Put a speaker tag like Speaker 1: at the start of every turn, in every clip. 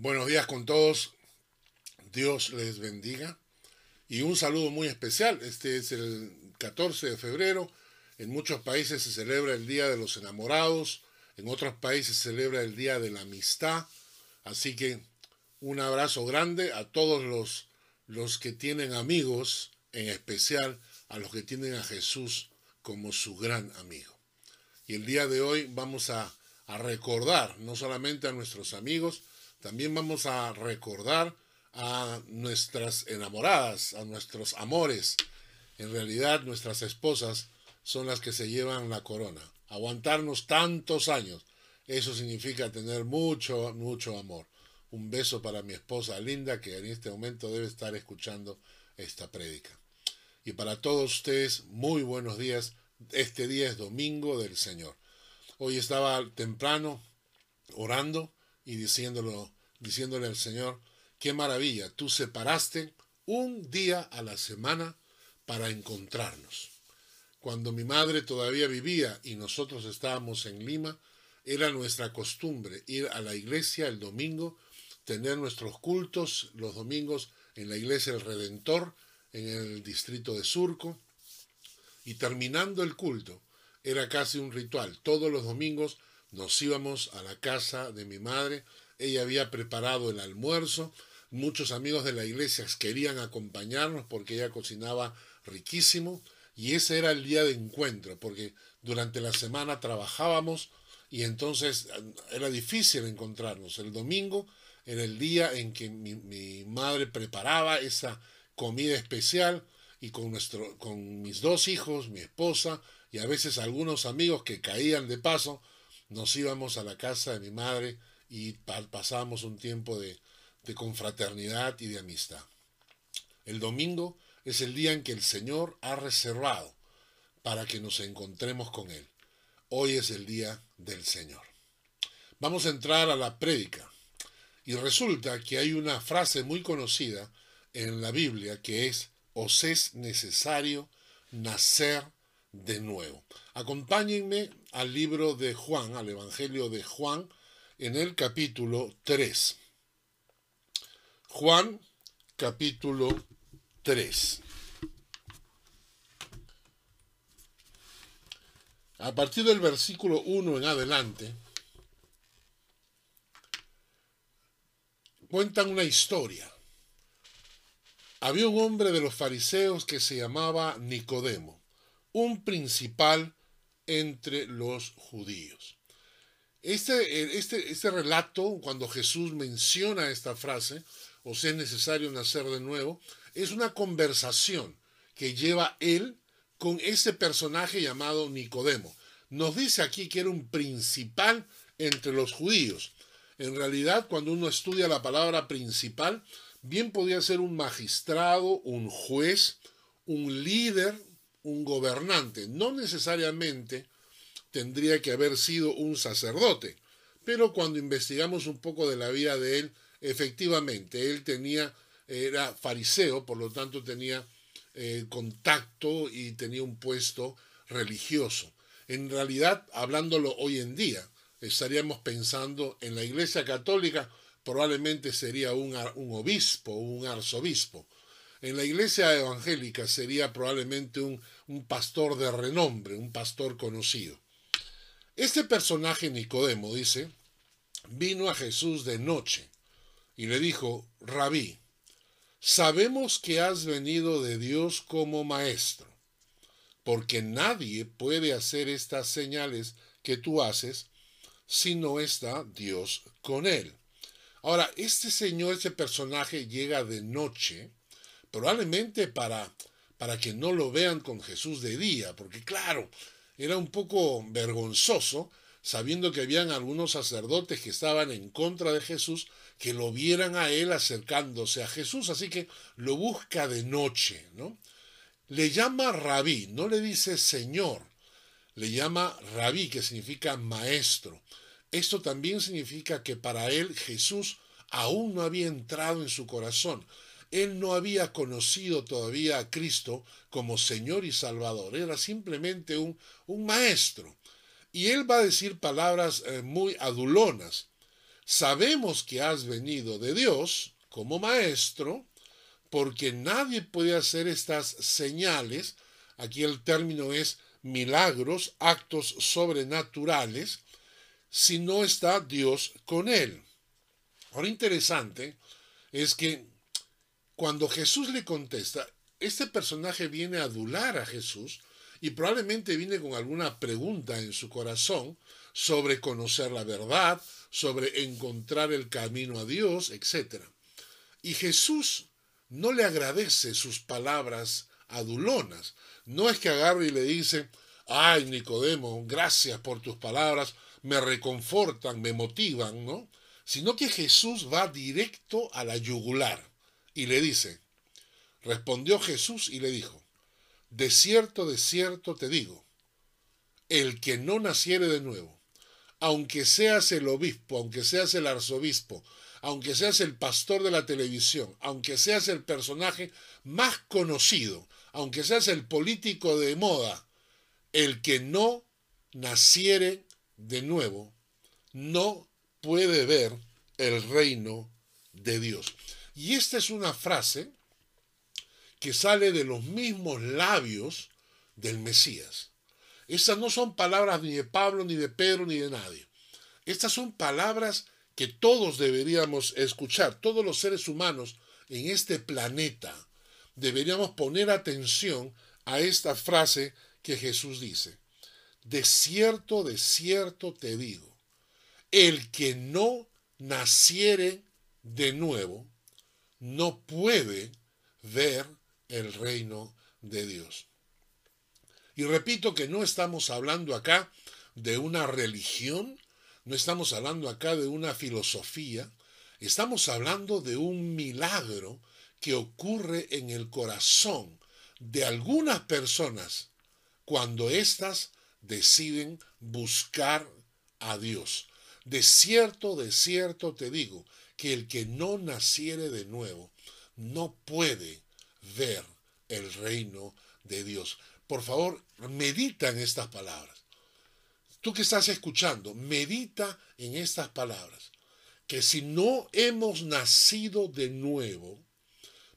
Speaker 1: Buenos días con todos. Dios les bendiga. Y un saludo muy especial. Este es el 14 de febrero. En muchos países se celebra el Día de los Enamorados. En otros países se celebra el Día de la Amistad. Así que un abrazo grande a todos los, los que tienen amigos, en especial a los que tienen a Jesús como su gran amigo. Y el día de hoy vamos a, a recordar no solamente a nuestros amigos, también vamos a recordar a nuestras enamoradas, a nuestros amores. En realidad nuestras esposas son las que se llevan la corona. Aguantarnos tantos años, eso significa tener mucho, mucho amor. Un beso para mi esposa Linda, que en este momento debe estar escuchando esta prédica. Y para todos ustedes, muy buenos días. Este día es domingo del Señor. Hoy estaba temprano orando y diciéndolo, diciéndole al Señor, qué maravilla, tú separaste un día a la semana para encontrarnos. Cuando mi madre todavía vivía y nosotros estábamos en Lima, era nuestra costumbre ir a la iglesia el domingo, tener nuestros cultos los domingos en la iglesia del Redentor, en el distrito de Surco, y terminando el culto, era casi un ritual. Todos los domingos nos íbamos a la casa de mi madre, ella había preparado el almuerzo, muchos amigos de la iglesia querían acompañarnos porque ella cocinaba riquísimo. Y ese era el día de encuentro porque durante la semana trabajábamos y entonces eh, era difícil encontrarnos. El domingo era el día en que mi, madre preparaba esa comida especial y con, nuestro, con mis dos hijos, mi esposa y a veces algunos amigos que caían de paso, nos íbamos a la casa de mi madre y pasábamos un tiempo de, de confraternidad y de amistad. El domingo es el día en que el Señor ha reservado para que nos encontremos con Él. Hoy es el día del Señor. Vamos a entrar a la prédica. Y resulta que hay una frase muy conocida en la Biblia que es, os es necesario nacer de nuevo. Acompáñenme al libro de Juan, al Evangelio de Juan, en el capítulo 3. Juan, capítulo 3. A partir del versículo 1 en adelante, cuentan una historia. Había un hombre de los fariseos que se llamaba Nicodemo, un principal entre los judíos. Este, este, este relato, cuando Jesús menciona esta frase, o sea, es necesario nacer de nuevo, es una conversación que lleva él con ese personaje llamado Nicodemo. Nos dice aquí que era un principal entre los judíos. En realidad, cuando uno estudia la palabra principal, bien podía ser un magistrado, un juez, un líder, un gobernante. No necesariamente tendría que haber sido un sacerdote, pero cuando investigamos un poco de la vida de él, efectivamente, él tenía, era fariseo, por lo tanto tenía eh, contacto y tenía un puesto religioso. En realidad, hablándolo hoy en día, estaríamos pensando en la Iglesia Católica, probablemente sería un, un obispo, un arzobispo. En la Iglesia Evangélica sería probablemente un, pastor de renombre, un pastor conocido. Este personaje Nicodemo dice, vino a Jesús de noche y le dijo, Rabí, sabemos que has venido de Dios como maestro, porque nadie puede hacer estas señales que tú haces si no está Dios con él. Ahora, este señor, este personaje llega de noche, probablemente para, para que no lo vean con Jesús de día, porque claro, era un poco vergonzoso sabiendo que habían algunos sacerdotes que estaban en contra de Jesús, que lo vieran a él acercándose a Jesús, así que lo busca de noche, ¿no? Le llama rabí, no le dice señor, le llama rabí, que significa maestro. Esto también significa que para él Jesús aún no había entrado en su corazón. Él no había conocido todavía a Cristo como Señor y Salvador, era simplemente un, un maestro. Y él va a decir palabras eh, muy adulonas. sabemos que has venido de Dios como maestro, porque nadie puede hacer estas señales, aquí el término es milagros, actos sobrenaturales, si no está Dios con él. Ahora interesante es que cuando Jesús le contesta, este personaje viene a adular a Jesús y probablemente viene con alguna pregunta en su corazón sobre conocer la verdad, sobre encontrar el camino a Dios, etc. Y Jesús no le agradece sus palabras adulonas. No es que agarre y le dice, ay Nicodemo, gracias por tus palabras, me reconfortan, me motivan, ¿no? Sino que Jesús va directo a la yugular y le dice, respondió Jesús y le dijo, de cierto, de cierto te digo, el que no naciere de nuevo, aunque seas el obispo, aunque seas el arzobispo, aunque seas el pastor de la televisión, aunque seas el personaje más conocido, aunque seas el político de moda, el que no naciere de nuevo, no puede ver el reino de Dios. Y esta es una frase que sale de los mismos labios del Mesías. Estas no son palabras ni de Pablo, ni de Pedro, ni de nadie. Estas son palabras que todos deberíamos escuchar, todos los seres humanos en este planeta. Deberíamos poner atención a esta frase que Jesús dice. De cierto, de cierto te digo, el que no naciere de nuevo, no puede ver el reino de Dios. Y repito que no estamos hablando acá de una religión, no estamos hablando acá de una filosofía, estamos hablando de un milagro que ocurre en el corazón de algunas personas cuando éstas deciden buscar a Dios. De cierto, de cierto te digo, que el que no naciere de nuevo no puede ver el reino de Dios. Por favor, medita en estas palabras. Tú que estás escuchando, medita en estas palabras. Que si no hemos nacido de nuevo,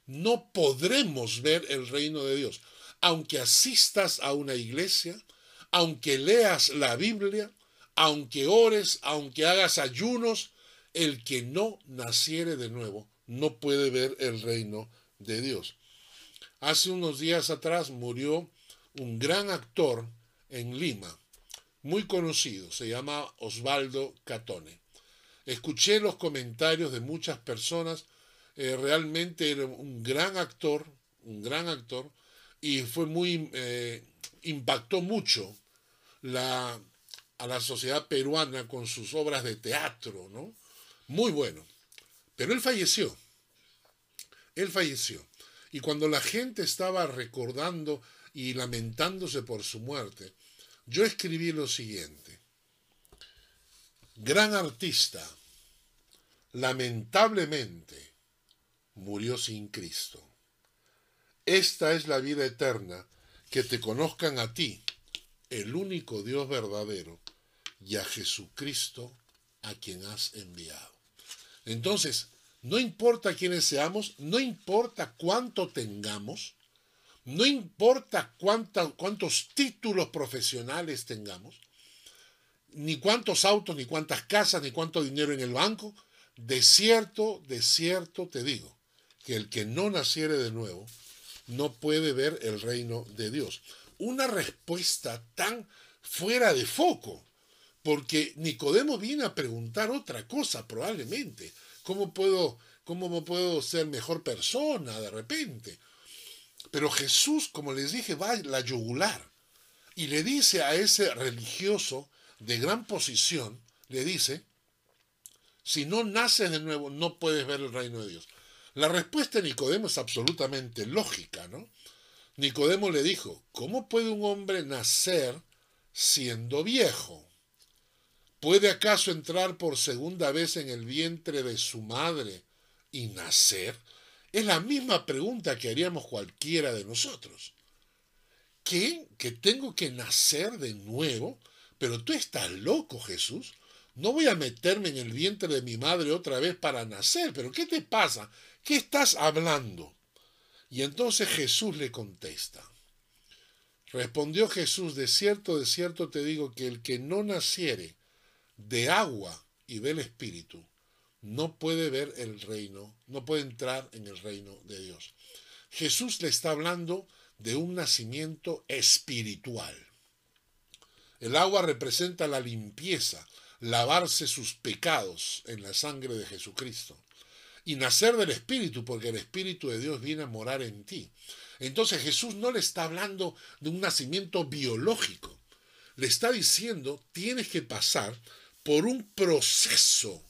Speaker 1: no podremos ver el reino de Dios. Aunque asistas a una iglesia, aunque leas la Biblia, aunque ores, aunque hagas ayunos, el que no naciere de nuevo no puede ver el reino de Dios. Hace unos días atrás murió un gran actor en Lima, muy conocido, se llama Osvaldo Catone. Escuché los comentarios de muchas personas, eh, realmente era un gran actor, un gran actor, y fue muy, eh, impactó mucho a la sociedad peruana con sus obras de teatro, ¿no? Muy bueno. Pero él falleció. Él falleció. Y cuando la gente estaba recordando y lamentándose por su muerte, yo escribí lo siguiente. Gran artista, lamentablemente, murió sin Cristo. Esta es la vida eterna, que te conozcan a ti, el único Dios verdadero, y a Jesucristo a quien has enviado. Entonces, no importa quiénes seamos, no importa cuánto tengamos, no importa cuántos títulos profesionales tengamos, ni cuántos autos, ni cuántas casas, ni cuánto dinero en el banco, de cierto, de cierto te digo, que el que no naciere de nuevo no puede ver el reino de Dios. Una respuesta tan fuera de foco, porque Nicodemo viene a preguntar otra cosa probablemente. ¿Cómo puedo, cómo puedo ser mejor persona de repente? Pero Jesús, como les dije, va a la yugular y le dice a ese religioso de gran posición, le dice, si no naces de nuevo, no puedes ver el reino de Dios. La respuesta de Nicodemo es absolutamente lógica, ¿no? Nicodemo le dijo, ¿cómo puede un hombre nacer siendo viejo? ¿Puede acaso entrar por segunda vez en el vientre de su madre y nacer? Es la misma pregunta que haríamos cualquiera de nosotros. ¿Qué? ¿Que tengo que nacer de nuevo? Pero tú estás loco, Jesús. no voy a meterme en el vientre de mi madre otra vez para nacer, pero ¿qué te pasa? ¿Qué estás hablando? Y entonces Jesús le contesta. Respondió Jesús, de cierto, de cierto te digo que el que no naciere de agua y del Espíritu, no puede ver el reino, no puede entrar en el reino de Dios. Jesús le está hablando de un nacimiento espiritual. El agua representa la limpieza, lavarse sus pecados en la sangre de Jesucristo. Y nacer del Espíritu, porque el Espíritu de Dios viene a morar en ti. Entonces Jesús no le está hablando de un nacimiento biológico. Le está diciendo, tienes que pasar por un proceso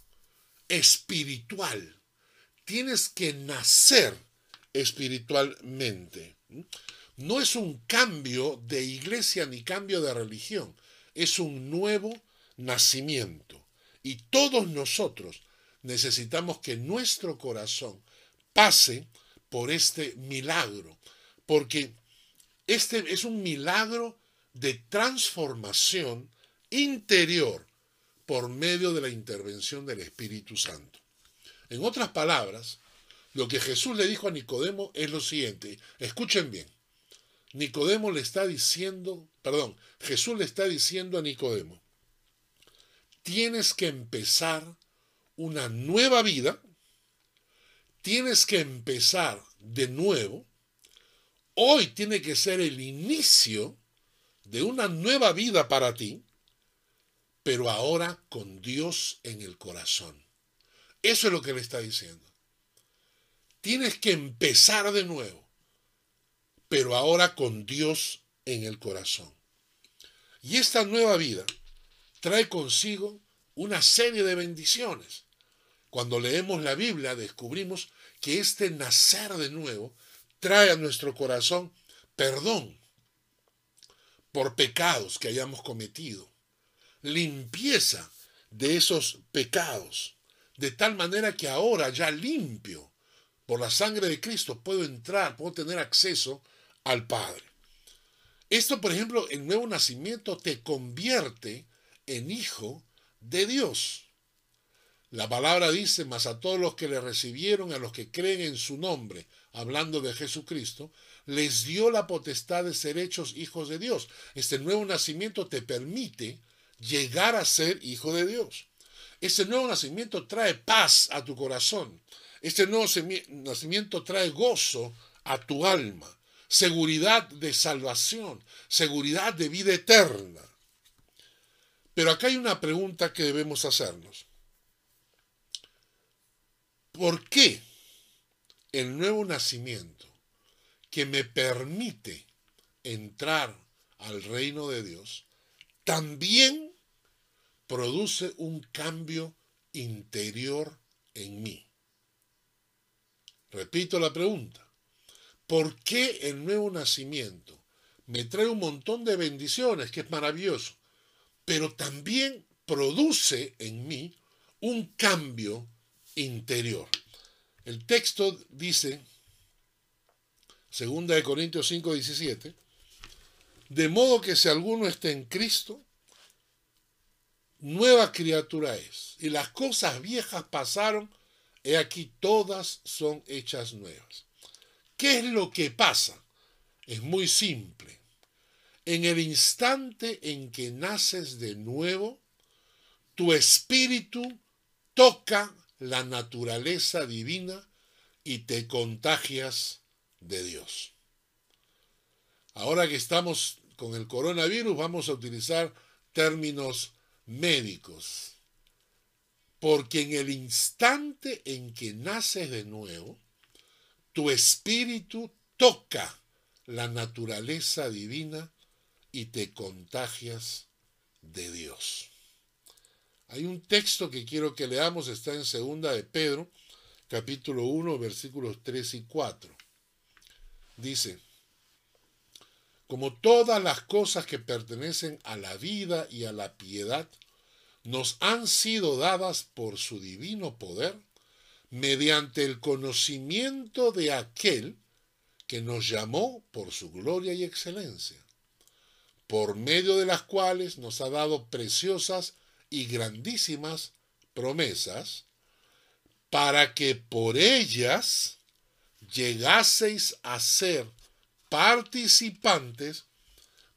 Speaker 1: espiritual. Tienes que nacer espiritualmente. No es un cambio de iglesia ni cambio de religión, es un nuevo nacimiento. Y todos nosotros necesitamos que nuestro corazón pase por este milagro, porque este es un milagro de transformación interior por medio de la intervención del Espíritu Santo. En otras palabras, lo que Jesús le dijo a Nicodemo es lo siguiente, escuchen bien, Nicodemo le está diciendo, perdón, Jesús le está diciendo a Nicodemo, tienes que empezar una nueva vida, tienes que empezar de nuevo, hoy tiene que ser el inicio de una nueva vida para ti, pero ahora con Dios en el corazón. Eso es lo que le está diciendo. Tienes que empezar de nuevo, pero ahora con Dios en el corazón. Y esta nueva vida trae consigo una serie de bendiciones. Cuando leemos la Biblia descubrimos que este nacer de nuevo trae a nuestro corazón perdón por pecados que hayamos cometido, limpieza de esos pecados, de tal manera que ahora ya limpio por la sangre de Cristo puedo entrar, puedo tener acceso al Padre. Esto, por ejemplo, el nuevo nacimiento te convierte en hijo de Dios. La palabra dice, mas a todos los que le recibieron, a los que creen en su nombre, hablando de Jesucristo, les dio la potestad de ser hechos hijos de Dios. Este nuevo nacimiento te permite llegar a ser hijo de Dios. Este nuevo nacimiento trae paz a tu corazón. Este nuevo nacimiento trae gozo a tu alma, seguridad de salvación, seguridad de vida eterna. Pero acá hay una pregunta que debemos hacernos. ¿Por qué el nuevo nacimiento que me permite entrar al reino de Dios también produce un cambio interior en mí? Repito la pregunta. ¿Por qué el nuevo nacimiento me trae un montón de bendiciones, que es maravilloso? pero también produce en mí un cambio interior. El texto dice, 2 de Corintios 5, 17, de modo que si alguno está en Cristo, nueva criatura es. Y las cosas viejas pasaron, he aquí todas son hechas nuevas. ¿Qué es lo que pasa? Es muy simple. En el instante en que naces de nuevo, tu espíritu toca la naturaleza divina y te contagias de Dios. Ahora que estamos con el coronavirus, vamos a utilizar términos médicos. Porque en el instante en que naces de nuevo, tu espíritu toca la naturaleza divina y te contagias de Dios. Hay un texto que quiero que leamos, está en segunda de Pedro, capítulo 1, versículos 3 y 4. Dice, como todas las cosas que pertenecen a la vida y a la piedad, nos han sido dadas por su divino poder, mediante el conocimiento de aquel que nos llamó por su gloria y excelencia por medio de las cuales nos ha dado preciosas y grandísimas promesas, para que por ellas llegaseis a ser participantes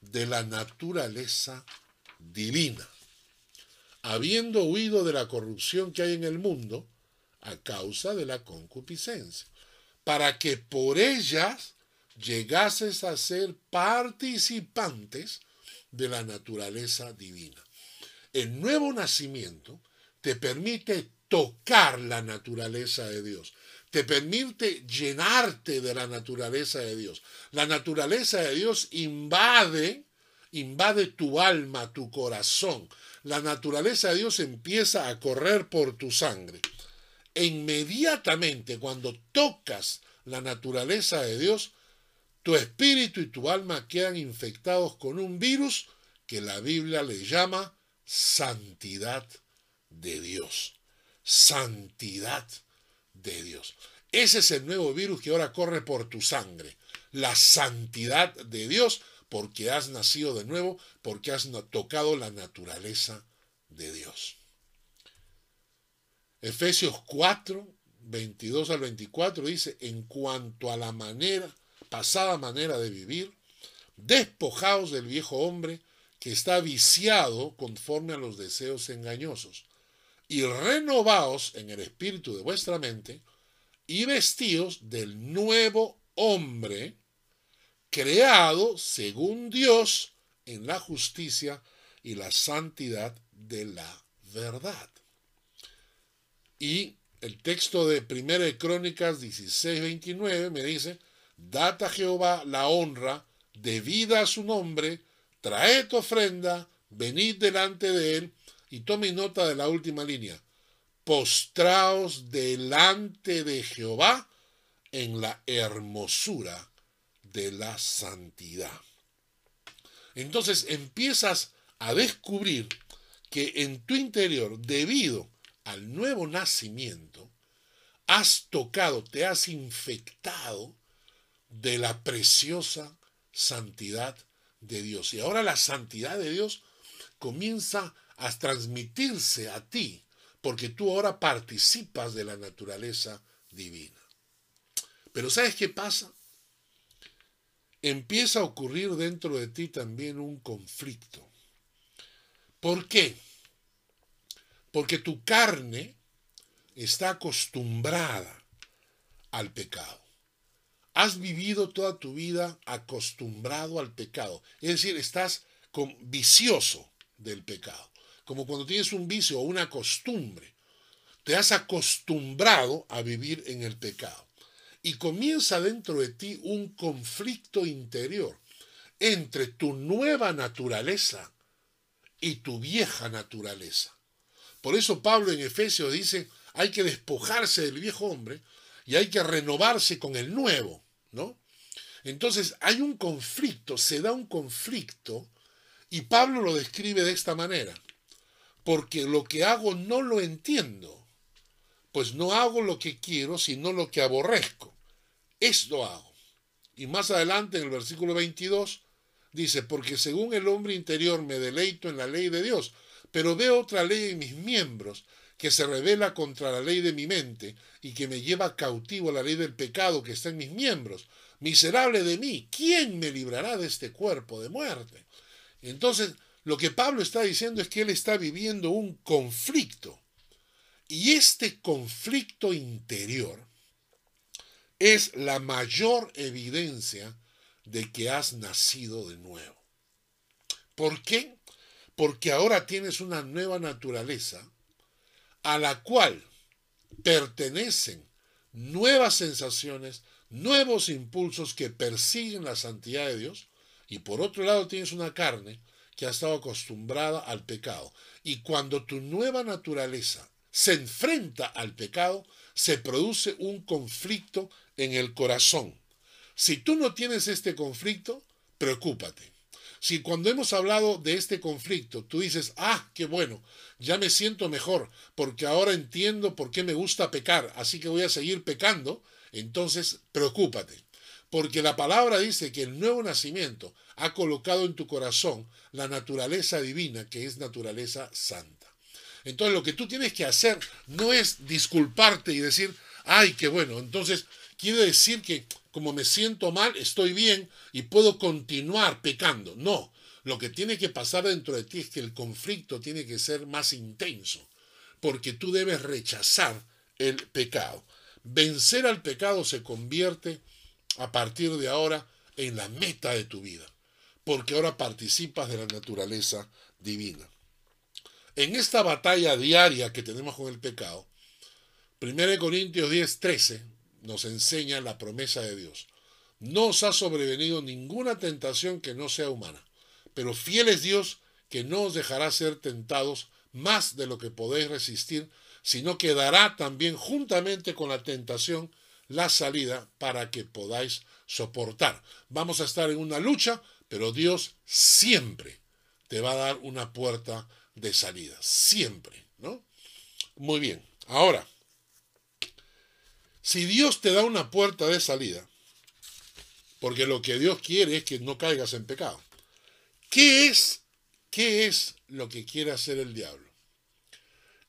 Speaker 1: de la naturaleza divina, habiendo huido de la corrupción que hay en el mundo a causa de la concupiscencia, para que por ellas llegases a ser participantes de la naturaleza divina. El nuevo nacimiento te permite tocar la naturaleza de Dios, te permite llenarte de la naturaleza de Dios. La naturaleza de Dios invade, invade tu alma, tu corazón. La naturaleza de Dios empieza a correr por tu sangre. E inmediatamente cuando tocas la naturaleza de Dios, tu espíritu y tu alma quedan infectados con un virus que la Biblia le llama santidad de Dios. Santidad de Dios. Ese es el nuevo virus que ahora corre por tu sangre. La santidad de Dios porque has nacido de nuevo, porque has tocado la naturaleza de Dios. Efesios 4, 22 al 24 dice, en cuanto a la manera, pasada manera de vivir, despojaos del viejo hombre que está viciado conforme a los deseos engañosos, y renovaos en el espíritu de vuestra mente, y vestidos del nuevo hombre, creado según Dios en la justicia y la santidad de la verdad. Y el texto de Primera de Crónicas 16:29 me dice, data a Jehová la honra debida a su nombre, traed ofrenda, venid delante de él, y tome nota de la última línea, postraos delante de Jehová en la hermosura de la santidad. Entonces empiezas a descubrir que en tu interior, debido al nuevo nacimiento, has tocado, te has infectado de la preciosa santidad de Dios. Y ahora la santidad de Dios comienza a transmitirse a ti, porque tú ahora participas de la naturaleza divina. Pero ¿sabes qué pasa? Empieza a ocurrir dentro de ti también un conflicto. ¿Por qué? Porque tu carne está acostumbrada al pecado. Has vivido toda tu vida acostumbrado al pecado. Es decir, estás vicioso del pecado. Como cuando tienes un vicio o una costumbre. Te has acostumbrado a vivir en el pecado. Y comienza dentro de ti un conflicto interior entre tu nueva naturaleza y tu vieja naturaleza. Por eso Pablo en Efesios dice, hay que despojarse del viejo hombre y hay que renovarse con el nuevo, ¿no? Entonces hay un conflicto, se da un conflicto y Pablo lo describe de esta manera, porque lo que hago no lo entiendo, pues no hago lo que quiero, sino lo que aborrezco. Esto hago. Y más adelante en el versículo 22 dice, porque según el hombre interior me deleito en la ley de Dios, pero veo otra ley en mis miembros que se revela contra la ley de mi mente y que me lleva cautivo a la ley del pecado que está en mis miembros. Miserable de mí, ¿quién me librará de este cuerpo de muerte? Entonces, lo que Pablo está diciendo es que él está viviendo un conflicto. Y este conflicto interior es la mayor evidencia de que has nacido de nuevo. ¿Por qué? porque ahora tienes una nueva naturaleza a la cual pertenecen nuevas sensaciones, nuevos impulsos que persiguen la santidad de Dios, y por otro lado tienes una carne que ha estado acostumbrada al pecado. Y cuando tu nueva naturaleza se enfrenta al pecado, se produce un conflicto en el corazón. Si tú no tienes este conflicto, preocúpate. Si cuando hemos hablado de este conflicto tú dices, ah, qué bueno, ya me siento mejor, porque ahora entiendo por qué me gusta pecar, así que voy a seguir pecando, entonces preocúpate, porque la palabra dice que el nuevo nacimiento ha colocado en tu corazón la naturaleza divina, que es naturaleza santa. Entonces lo que tú tienes que hacer no es disculparte y decir, ay, qué bueno, entonces quiere decir que como me siento mal, estoy bien y puedo continuar pecando. No, lo que tiene que pasar dentro de ti es que el conflicto tiene que ser más intenso, porque tú debes rechazar el pecado. Vencer al pecado se convierte a partir de ahora en la meta de tu vida, porque ahora participas de la naturaleza divina. En esta batalla diaria que tenemos con el pecado, 1 Corintios 10, 13 nos enseña la promesa de Dios. No os ha sobrevenido ninguna tentación que no sea humana, pero fiel es Dios que no os dejará ser tentados más de lo que podéis resistir, sino que dará también juntamente con la tentación la salida para que podáis soportar. Vamos a estar en una lucha, pero Dios siempre te va a dar una puerta de salida, siempre, ¿no? Muy bien, ahora, si Dios te da una puerta de salida, porque lo que Dios quiere es que no caigas en pecado, ¿qué es, qué es lo que quiere hacer el diablo?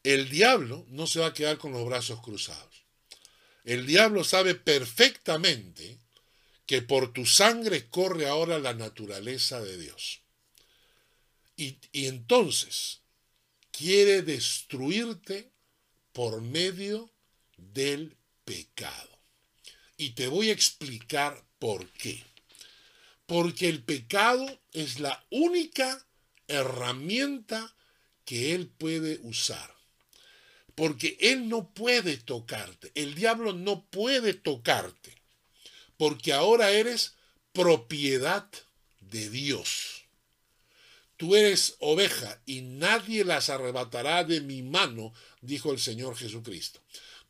Speaker 1: El diablo no se va a quedar con los brazos cruzados. El diablo sabe perfectamente que por tu sangre corre ahora la naturaleza de Dios. Y, entonces quiere destruirte por medio del pecado. Y te voy a explicar por qué. Porque el pecado es la única herramienta que él puede usar. Porque él no puede tocarte. El diablo no puede tocarte. Porque ahora eres propiedad de Dios. Tú eres oveja y nadie las arrebatará de mi mano, dijo el Señor Jesucristo.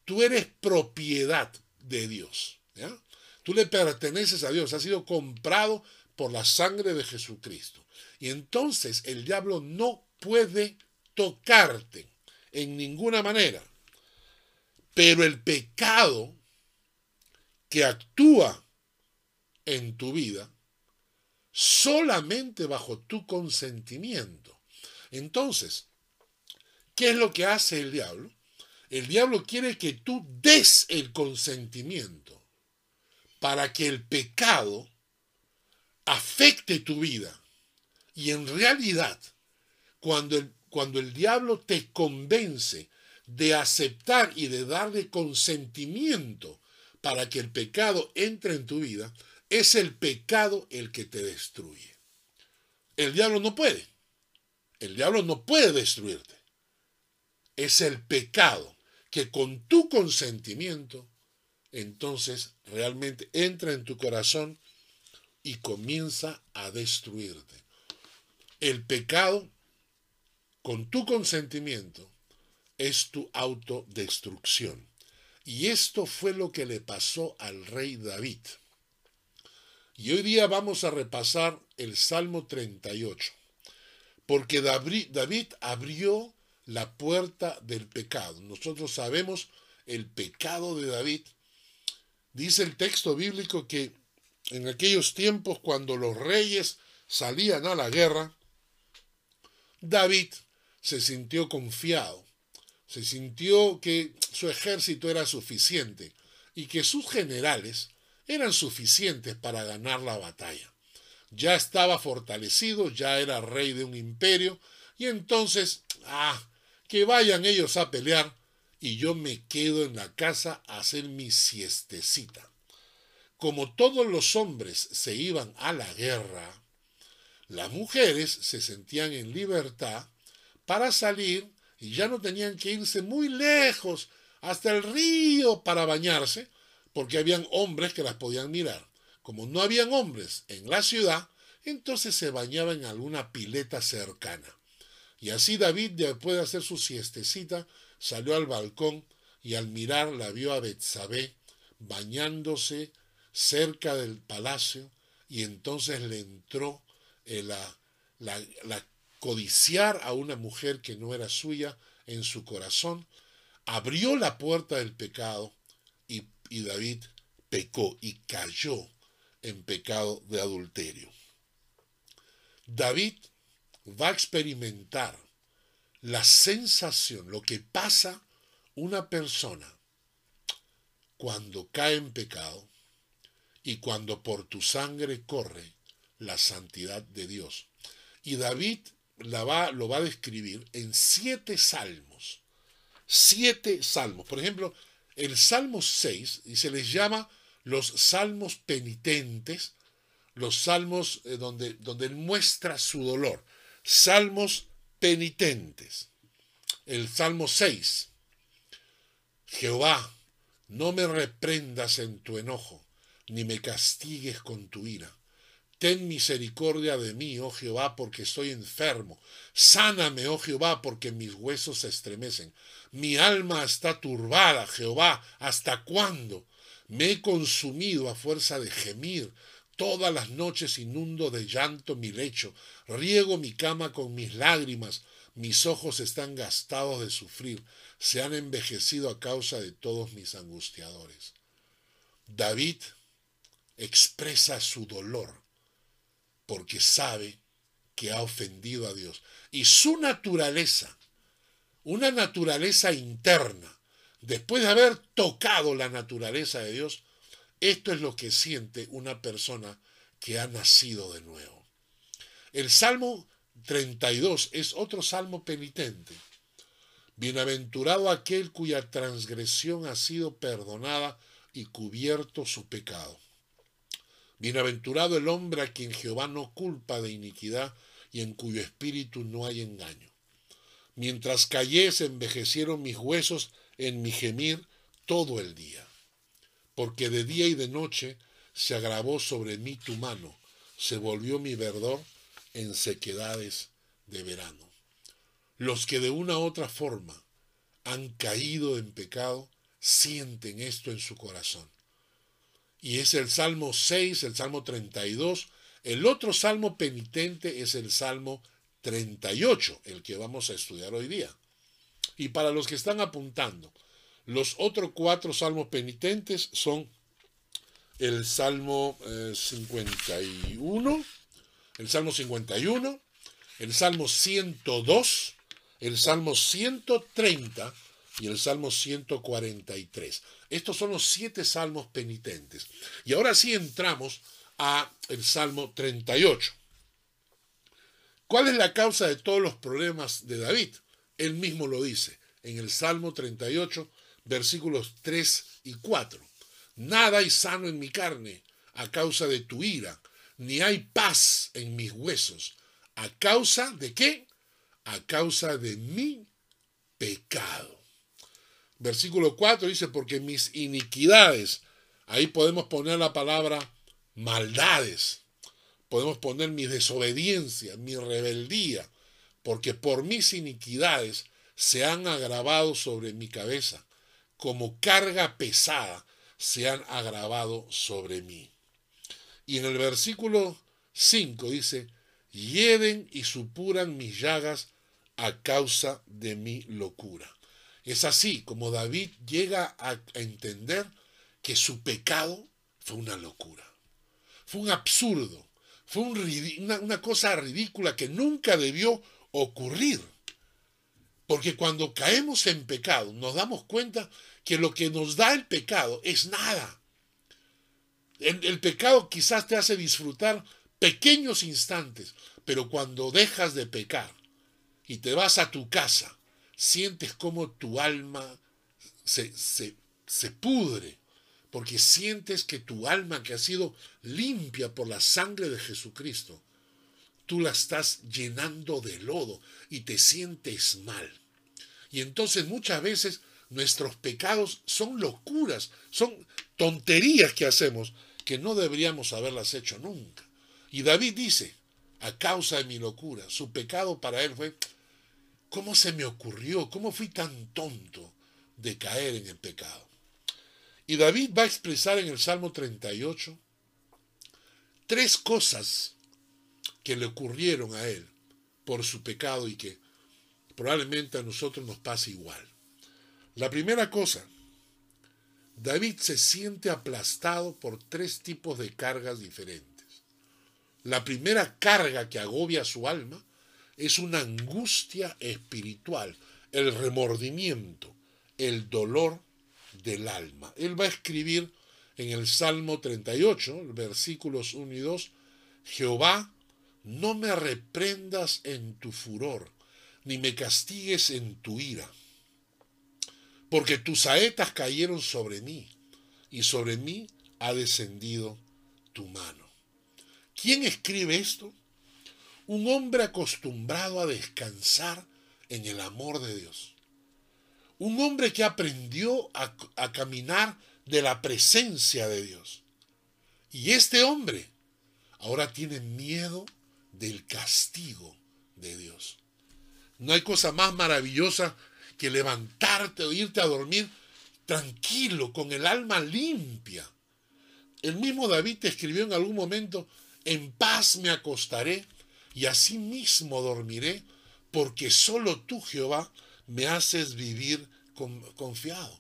Speaker 1: Tú eres propiedad de Dios. Tú le perteneces a Dios, has sido comprado por la sangre de Jesucristo. Y entonces el diablo no puede tocarte en ninguna manera. Pero el pecado que actúa en tu vida solamente bajo tu consentimiento. Entonces, ¿qué es lo que hace el diablo? El diablo quiere que tú des el consentimiento para que el pecado afecte tu vida. Y en realidad, cuando el, cuando el diablo te convence de aceptar y de darle consentimiento para que el pecado entre en tu vida, es el pecado el que te destruye. El diablo no puede. El diablo no puede destruirte. Es el pecado que con tu consentimiento, entonces realmente entra en tu corazón y comienza a destruirte. El pecado, con tu consentimiento, es tu autodestrucción. Y esto fue lo que le pasó al rey David. Y hoy día vamos a repasar el Salmo 38, porque David abrió la puerta del pecado. Nosotros sabemos el pecado de David. Dice el texto bíblico que en aquellos tiempos cuando los reyes salían a la guerra, David se sintió confiado, se sintió que su ejército era suficiente y que sus generales eran suficientes para ganar la batalla. Ya estaba fortalecido, ya era rey de un imperio, y entonces, ah, que vayan ellos a pelear y yo me quedo en la casa a hacer mi siestecita. Como todos los hombres se iban a la guerra, las mujeres se sentían en libertad para salir y ya no tenían que irse muy lejos hasta el río para bañarse, porque habían hombres que las podían mirar. Como no habían hombres en la ciudad, entonces se bañaba en alguna pileta cercana. Y así David, después de hacer su siestecita, salió al balcón y al mirar la vio a Betsabé bañándose cerca del palacio y entonces le entró la, la codiciar a una mujer que no era suya en su corazón, abrió la puerta del pecado y David pecó y cayó en pecado de adulterio. David va a experimentar la sensación, lo que pasa una persona cuando cae en pecado y cuando por tu sangre corre la santidad de Dios. Y David la va, lo va a describir en siete salmos. Siete salmos. Por ejemplo, el Salmo 6, y se les llama los salmos penitentes, los salmos eh, donde, donde él muestra su dolor. Salmos penitentes. El Salmo 6. Jehová, no me reprendas en tu enojo, ni me castigues con tu ira. Ten misericordia de mí, oh Jehová, porque estoy enfermo. Sáname, oh Jehová, porque mis huesos se estremecen. Mi alma está turbada, Jehová, ¿hasta cuándo? Me he consumido a fuerza de gemir. Todas las noches inundo de llanto mi lecho. Riego mi cama con mis lágrimas. Mis ojos están gastados de sufrir. Se han envejecido a causa de todos mis angustiadores. David expresa su dolor porque sabe que ha ofendido a Dios. Y su naturaleza, una naturaleza interna, después de haber tocado la naturaleza de Dios, esto es lo que siente una persona que ha nacido de nuevo. El Salmo 32 es otro salmo penitente. Bienaventurado aquel cuya transgresión ha sido perdonada y cubierto su pecado. Bienaventurado el hombre a quien Jehová no culpa de iniquidad y en cuyo espíritu no hay engaño. Mientras callé se envejecieron mis huesos en mi gemir todo el día, porque de día y de noche se agravó sobre mí tu mano, se volvió mi verdor en sequedades de verano. Los que de una u otra forma han caído en pecado sienten esto en su corazón y es el Salmo 6, el Salmo 32. El otro Salmo penitente es el Salmo 38, el que vamos a estudiar hoy día. Y para los que están apuntando, los otros cuatro salmos penitentes son el Salmo 51, eh, el Salmo 51, el Salmo 102, el Salmo 130 y el Salmo 143. Estos son los siete salmos penitentes. Y ahora sí entramos a el Salmo 38. ¿Cuál es la causa de todos los problemas de David? Él mismo lo dice en el Salmo 38, versículos 3 y 4. Nada hay sano en mi carne a causa de tu ira, ni hay paz en mis huesos. ¿A causa de qué? A causa de mi pecado. Versículo 4 dice, porque mis iniquidades, ahí podemos poner la palabra maldades, podemos poner mi desobediencia, mi rebeldía, porque por mis iniquidades se han agravado sobre mi cabeza, como carga pesada se han agravado sobre mí. Y en el versículo 5 dice, hieden y supuran mis llagas a causa de mi locura. Es así como David llega a entender que su pecado fue una locura, fue un absurdo, fue una, cosa ridícula que nunca debió ocurrir. Porque cuando caemos en pecado nos damos cuenta que lo que nos da el pecado es nada. el, pecado quizás te hace disfrutar pequeños instantes, pero cuando dejas de pecar y te vas a tu casa sientes como tu alma se, se, pudre, porque sientes que tu alma que ha sido limpia por la sangre de Jesucristo, tú la estás llenando de lodo y te sientes mal. Y entonces muchas veces nuestros pecados son locuras, son tonterías que hacemos que no deberíamos haberlas hecho nunca. Y David dice, a causa de mi locura, su pecado para él fue ¿Cómo se me ocurrió? ¿Cómo fui tan tonto de caer en el pecado? Y David va a expresar en el Salmo 38 tres cosas que le ocurrieron a él por su pecado y que probablemente a nosotros nos pasa igual. La primera cosa, David se siente aplastado por tres tipos de cargas diferentes. La primera carga que agobia su alma es una angustia espiritual, el remordimiento, el dolor del alma. Él va a escribir en el Salmo 38, versículos 1 y 2, Jehová, no me reprendas en tu furor, ni me castigues en tu ira, porque tus saetas cayeron sobre mí, y sobre mí ha descendido tu mano. ¿Quién escribe esto? Un hombre acostumbrado a descansar en el amor de Dios. Un hombre que aprendió a, a caminar de la presencia de Dios. Y este hombre ahora tiene miedo del castigo de Dios. No hay cosa más maravillosa que levantarte o irte a dormir tranquilo, con el alma limpia. El mismo David escribió en algún momento, en paz me acostaré y así mismo dormiré, porque solo tú, Jehová, me haces vivir confiado.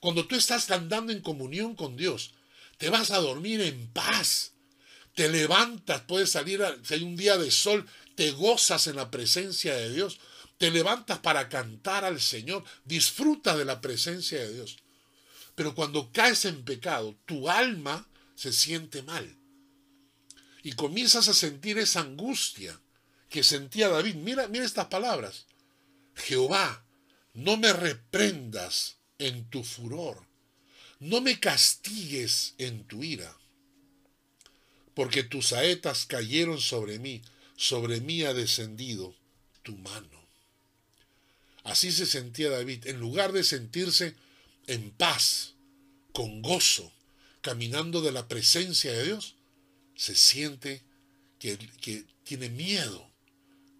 Speaker 1: Cuando tú estás andando en comunión con Dios, te vas a dormir en paz. Te levantas, puedes salir, si hay un día de sol, te gozas en la presencia de Dios. Te levantas para cantar al Señor, disfruta de la presencia de Dios. Pero cuando caes en pecado, tu alma se siente mal. Y comienzas a sentir esa angustia que sentía David. Mira, mira estas palabras. Jehová, no me reprendas en tu furor, no me castigues en tu ira, porque tus saetas cayeron sobre mí, sobre mí ha descendido tu mano. Así se sentía David, en lugar de sentirse en paz, con gozo, caminando de la presencia de Dios, se siente que, que tiene miedo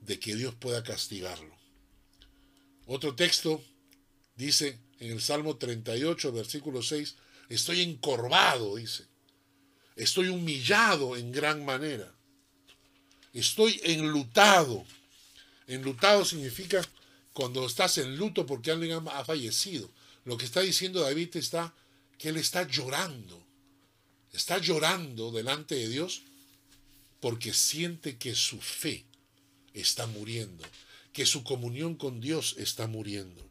Speaker 1: de que Dios pueda castigarlo. Otro texto dice en el Salmo 38, versículo 6, estoy encorvado, dice. Estoy humillado en gran manera. Estoy enlutado. Enlutado significa cuando estás en luto porque alguien ha fallecido. Lo que está diciendo David está que él está llorando. Está llorando delante de Dios porque siente que su fe está muriendo, que su comunión con Dios está muriendo.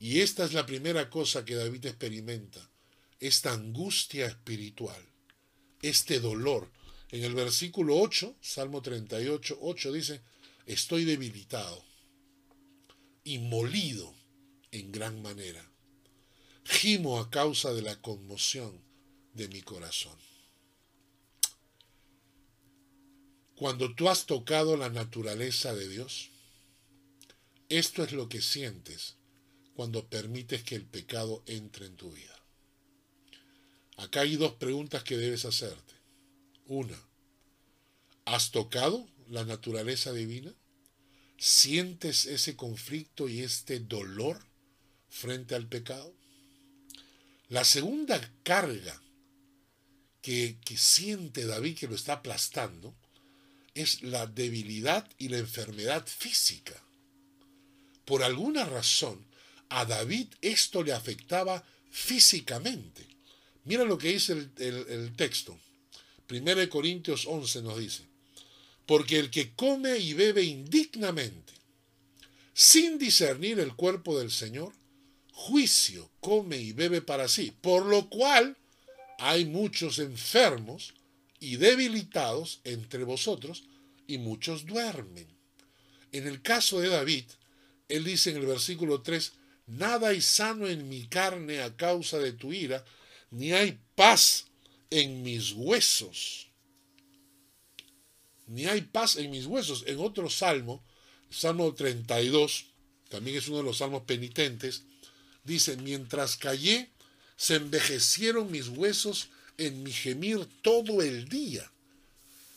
Speaker 1: Y esta es la primera cosa que David experimenta, esta angustia espiritual, este dolor. En el versículo 8, Salmo 38, 8 dice, estoy debilitado y molido en gran manera. Gimo a causa de la conmoción de mi corazón. Cuando tú has tocado la naturaleza de Dios, esto es lo que sientes cuando permites que el pecado entre en tu vida. Acá hay dos preguntas que debes hacerte. Una, ¿has tocado la naturaleza divina? ¿Sientes ese conflicto y este dolor frente al pecado? La segunda carga que, que siente David que lo está aplastando es la debilidad y la enfermedad física. Por alguna razón, a David esto le afectaba físicamente. Mira lo que dice el, texto. 1 Corintios 11 nos dice, porque el que come y bebe indignamente, sin discernir el cuerpo del Señor, juicio come y bebe para sí, por lo cual hay muchos enfermos y debilitados entre vosotros, y muchos duermen. En el caso de David, él dice en el versículo 3, Nada hay sano en mi carne a causa de tu ira, ni hay paz en mis huesos. Ni hay paz en mis huesos. En otro salmo, Salmo 32, también es uno de los salmos penitentes, dice, mientras callé, se envejecieron mis huesos en mi gemir todo el día,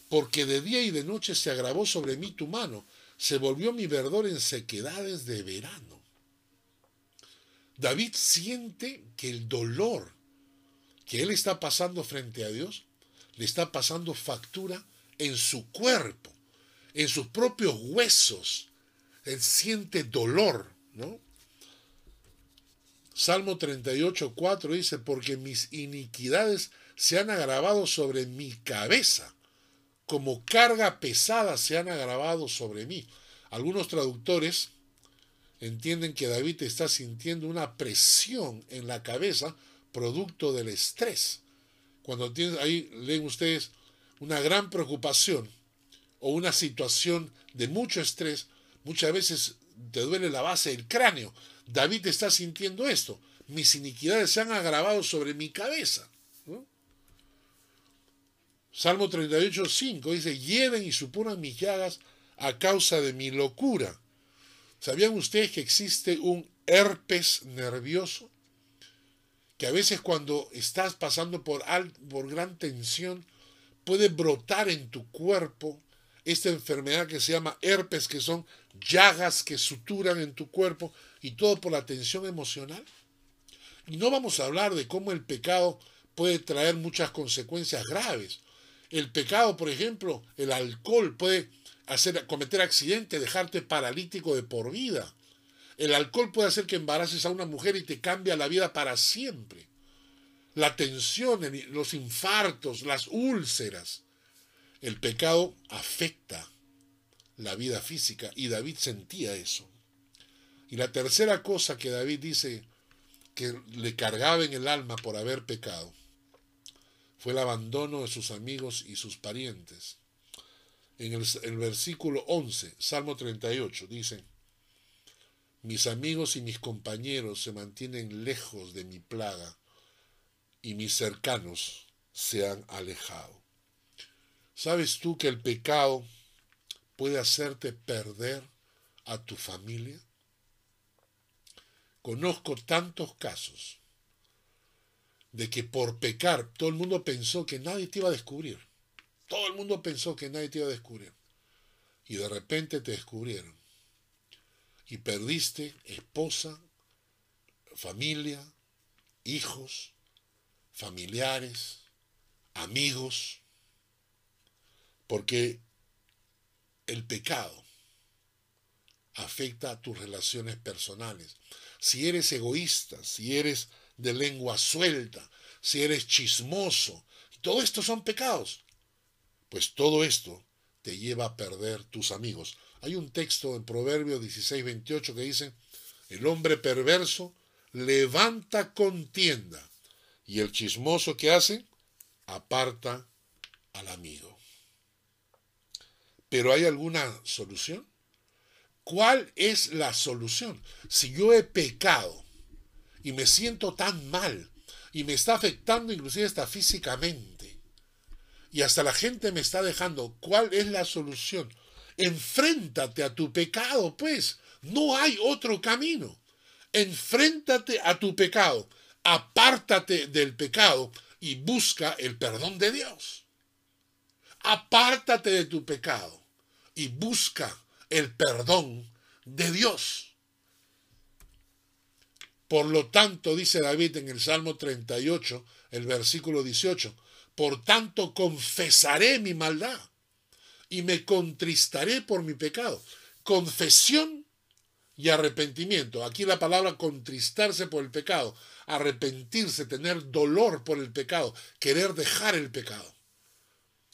Speaker 1: porque de día y de noche se agravó sobre mí tu mano, se volvió mi verdor en sequedades de verano. David siente que el dolor que él está pasando frente a Dios le está pasando factura en su cuerpo, en sus propios huesos. Él siente dolor, ¿no? Salmo 38, 4 dice, porque mis iniquidades se han agravado sobre mi cabeza, como carga pesada se han agravado sobre mí. Algunos traductores entienden que David está sintiendo una presión en la cabeza producto del estrés. Cuando tienen, ahí leen ustedes una gran preocupación o una situación de mucho estrés, muchas veces te duele la base del cráneo. David está sintiendo esto. Mis iniquidades se han agravado sobre mi cabeza. Salmo 38, 5 dice, lleven y suponan mis llagas a causa de mi locura. ¿Sabían ustedes que existe un herpes nervioso? Que a veces cuando estás pasando por, por gran tensión, puede brotar en tu cuerpo esta enfermedad que se llama herpes, que son llagas que suturan en tu cuerpo y todo por la tensión emocional. Y no vamos a hablar de cómo el pecado puede traer muchas consecuencias graves. El pecado, por ejemplo, el alcohol puede hacer cometer accidentes, dejarte paralítico de por vida. El alcohol puede hacer que embaraces a una mujer y te cambia la vida para siempre. La tensión, los infartos, las úlceras. El pecado afecta la vida física y David sentía eso. Y la tercera cosa que David dice que le cargaba en el alma por haber pecado fue el abandono de sus amigos y sus parientes. En el, versículo 11, Salmo 38, dice, mis amigos y mis compañeros se mantienen lejos de mi plaga y mis cercanos se han alejado. ¿Sabes tú que el pecado puede hacerte perder a tu familia? Conozco tantos casos de que por pecar todo el mundo pensó que nadie te iba a descubrir. Todo el mundo pensó que nadie te iba a descubrir. Y de repente te descubrieron. Y perdiste esposa, familia, hijos, familiares, amigos, porque el pecado afecta a tus relaciones personales. Si eres egoísta, si eres de lengua suelta, si eres chismoso, todo esto son pecados pues todo esto te lleva a perder tus amigos. Hay un texto en Proverbios 16, 28 que dice, el hombre perverso levanta contienda y el chismoso que hace aparta al amigo. Pero ¿hay alguna solución? ¿Cuál es la solución? Si yo he pecado y me siento tan mal y me está afectando inclusive hasta físicamente, y hasta la gente me está dejando. ¿Cuál es la solución? Enfréntate a tu pecado, pues. No hay otro camino. Enfréntate a tu pecado. Apártate del pecado y busca el perdón de Dios. Apártate de tu pecado y busca el perdón de Dios. Por lo tanto, dice David en el Salmo 38, el versículo 18, por tanto, confesaré mi maldad y me contristaré por mi pecado. Confesión y arrepentimiento. Aquí la palabra contristarse por el pecado, arrepentirse, tener dolor por el pecado, querer dejar el pecado.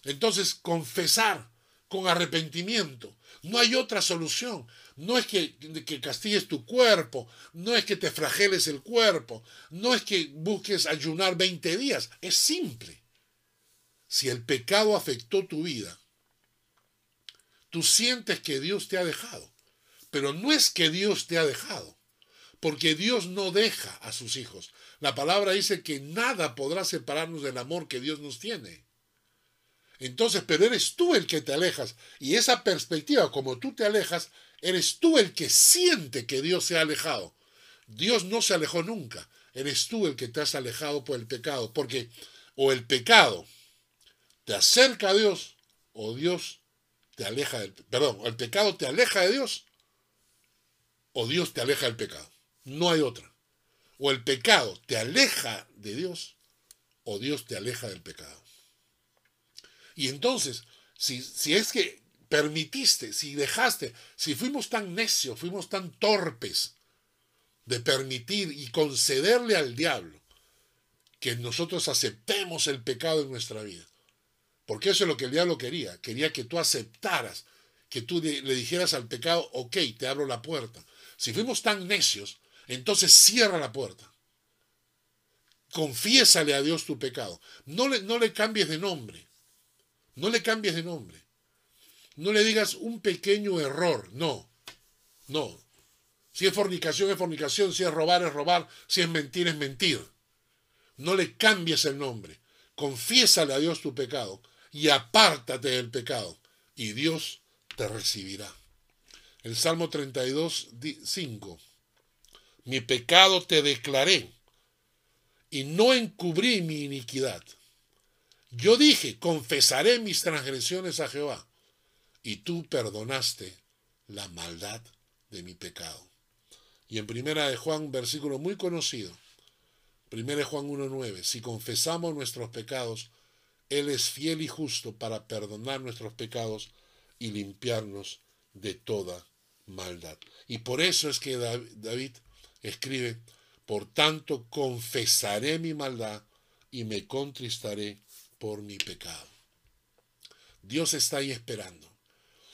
Speaker 1: Entonces, confesar con arrepentimiento. No hay otra solución. No es que, que, castigues tu cuerpo, no es que te flageles el cuerpo, no es que busques ayunar 20 días. Es simple si el pecado afectó tu vida, tú sientes que Dios te ha dejado. Pero no es que Dios te ha dejado, porque Dios no deja a sus hijos. La palabra dice que nada podrá separarnos del amor que Dios nos tiene. Entonces, pero eres tú el que te alejas. Y esa perspectiva, como tú te alejas, eres tú el que siente que Dios se ha alejado. Dios no se alejó nunca. Eres tú el que te has alejado por el pecado. Porque o el pecado te acerca a Dios o Dios te aleja del perdón, el pecado te aleja de Dios o Dios te aleja del pecado. No hay otra. O el pecado te aleja de Dios o Dios te aleja del pecado. Y entonces, si, si es que permitiste, si dejaste, si fuimos tan necios, fuimos tan torpes de permitir y concederle al diablo que nosotros aceptemos el pecado en nuestra vida, Porque eso es lo que el diablo quería. Quería que tú aceptaras, que tú le dijeras al pecado, ok, te abro la puerta. Si fuimos tan necios, entonces cierra la puerta. Confiésale a Dios tu pecado. No le, no le cambies de nombre. No le cambies de nombre. No le digas un pequeño error. No. No. Si es fornicación, es fornicación. Si es robar, es robar. Si es mentir, es mentir. No le cambies el nombre. Confiésale a Dios tu pecado y apártate del pecado. Y Dios te recibirá. El Salmo 32, 5. Mi pecado te declaré y no encubrí mi iniquidad. Yo dije, confesaré mis transgresiones a Jehová, y tú perdonaste la maldad de mi pecado. Y en primera de Juan, versículo muy conocido, primera de Juan 1.9, si confesamos nuestros pecados, Él es fiel y justo para perdonar nuestros pecados y limpiarnos de toda maldad. Y por eso es que David escribe, por tanto, confesaré mi maldad y me contristaré por mi pecado. Dios está ahí esperando.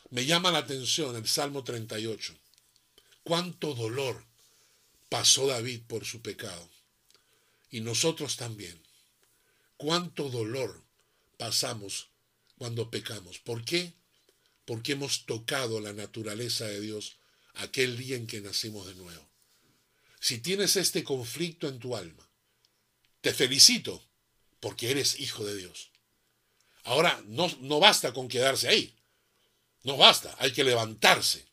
Speaker 1: Me llama la atención el Salmo 38. Cuánto dolor pasó David por su pecado. Y nosotros también. Cuánto dolor pasamos cuando pecamos. ¿Por qué? Porque hemos tocado la naturaleza de Dios aquel día en que nacimos de nuevo si tienes este conflicto en tu alma, te felicito porque eres hijo de Dios. Ahora, no, no basta con quedarse ahí. No basta, hay que levantarse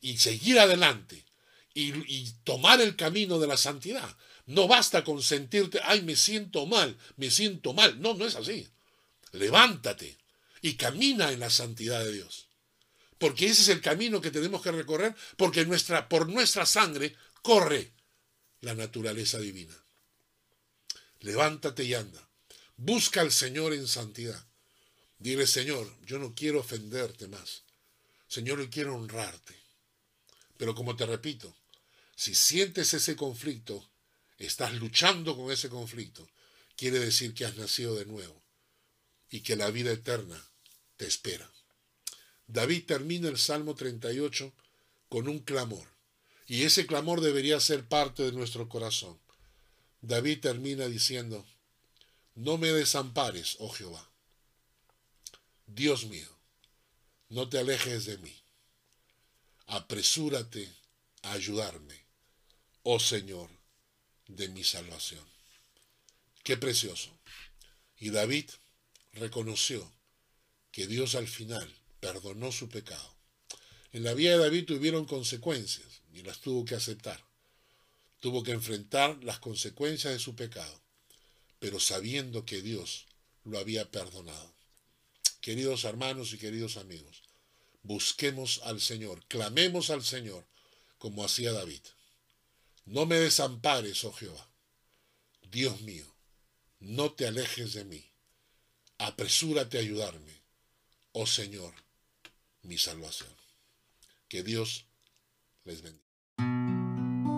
Speaker 1: y seguir adelante y, y, tomar el camino de la santidad. No basta con sentirte, ay, me siento mal, me siento mal. No, no es así. Levántate y camina en la santidad de Dios. Porque ese es el camino que tenemos que recorrer, porque nuestra, por nuestra sangre corre la naturaleza divina. Levántate y anda. Busca al Señor en santidad. Dile, Señor, yo no quiero ofenderte más. Señor, yo quiero honrarte. Pero como te repito, si sientes ese conflicto, estás luchando con ese conflicto, quiere decir que has nacido de nuevo y que la vida eterna te espera. David termina el Salmo 38 con un clamor. Y ese clamor debería ser parte de nuestro corazón. David termina diciendo, no me desampares, oh Jehová. Dios mío, no te alejes de mí. Apresúrate a ayudarme, oh Señor, de mi salvación. Qué precioso. Y David reconoció que Dios al final perdonó su pecado. En la vida de David tuvieron consecuencias y las tuvo que aceptar. Tuvo que enfrentar las consecuencias de su pecado, pero sabiendo que Dios lo había perdonado. Queridos hermanos y queridos amigos, busquemos al Señor, clamemos al Señor como hacía David. No me desampares, oh Jehová. Dios mío, no te alejes de mí. Apresúrate a ayudarme, oh Señor, mi salvación. Que Dios les bendiga.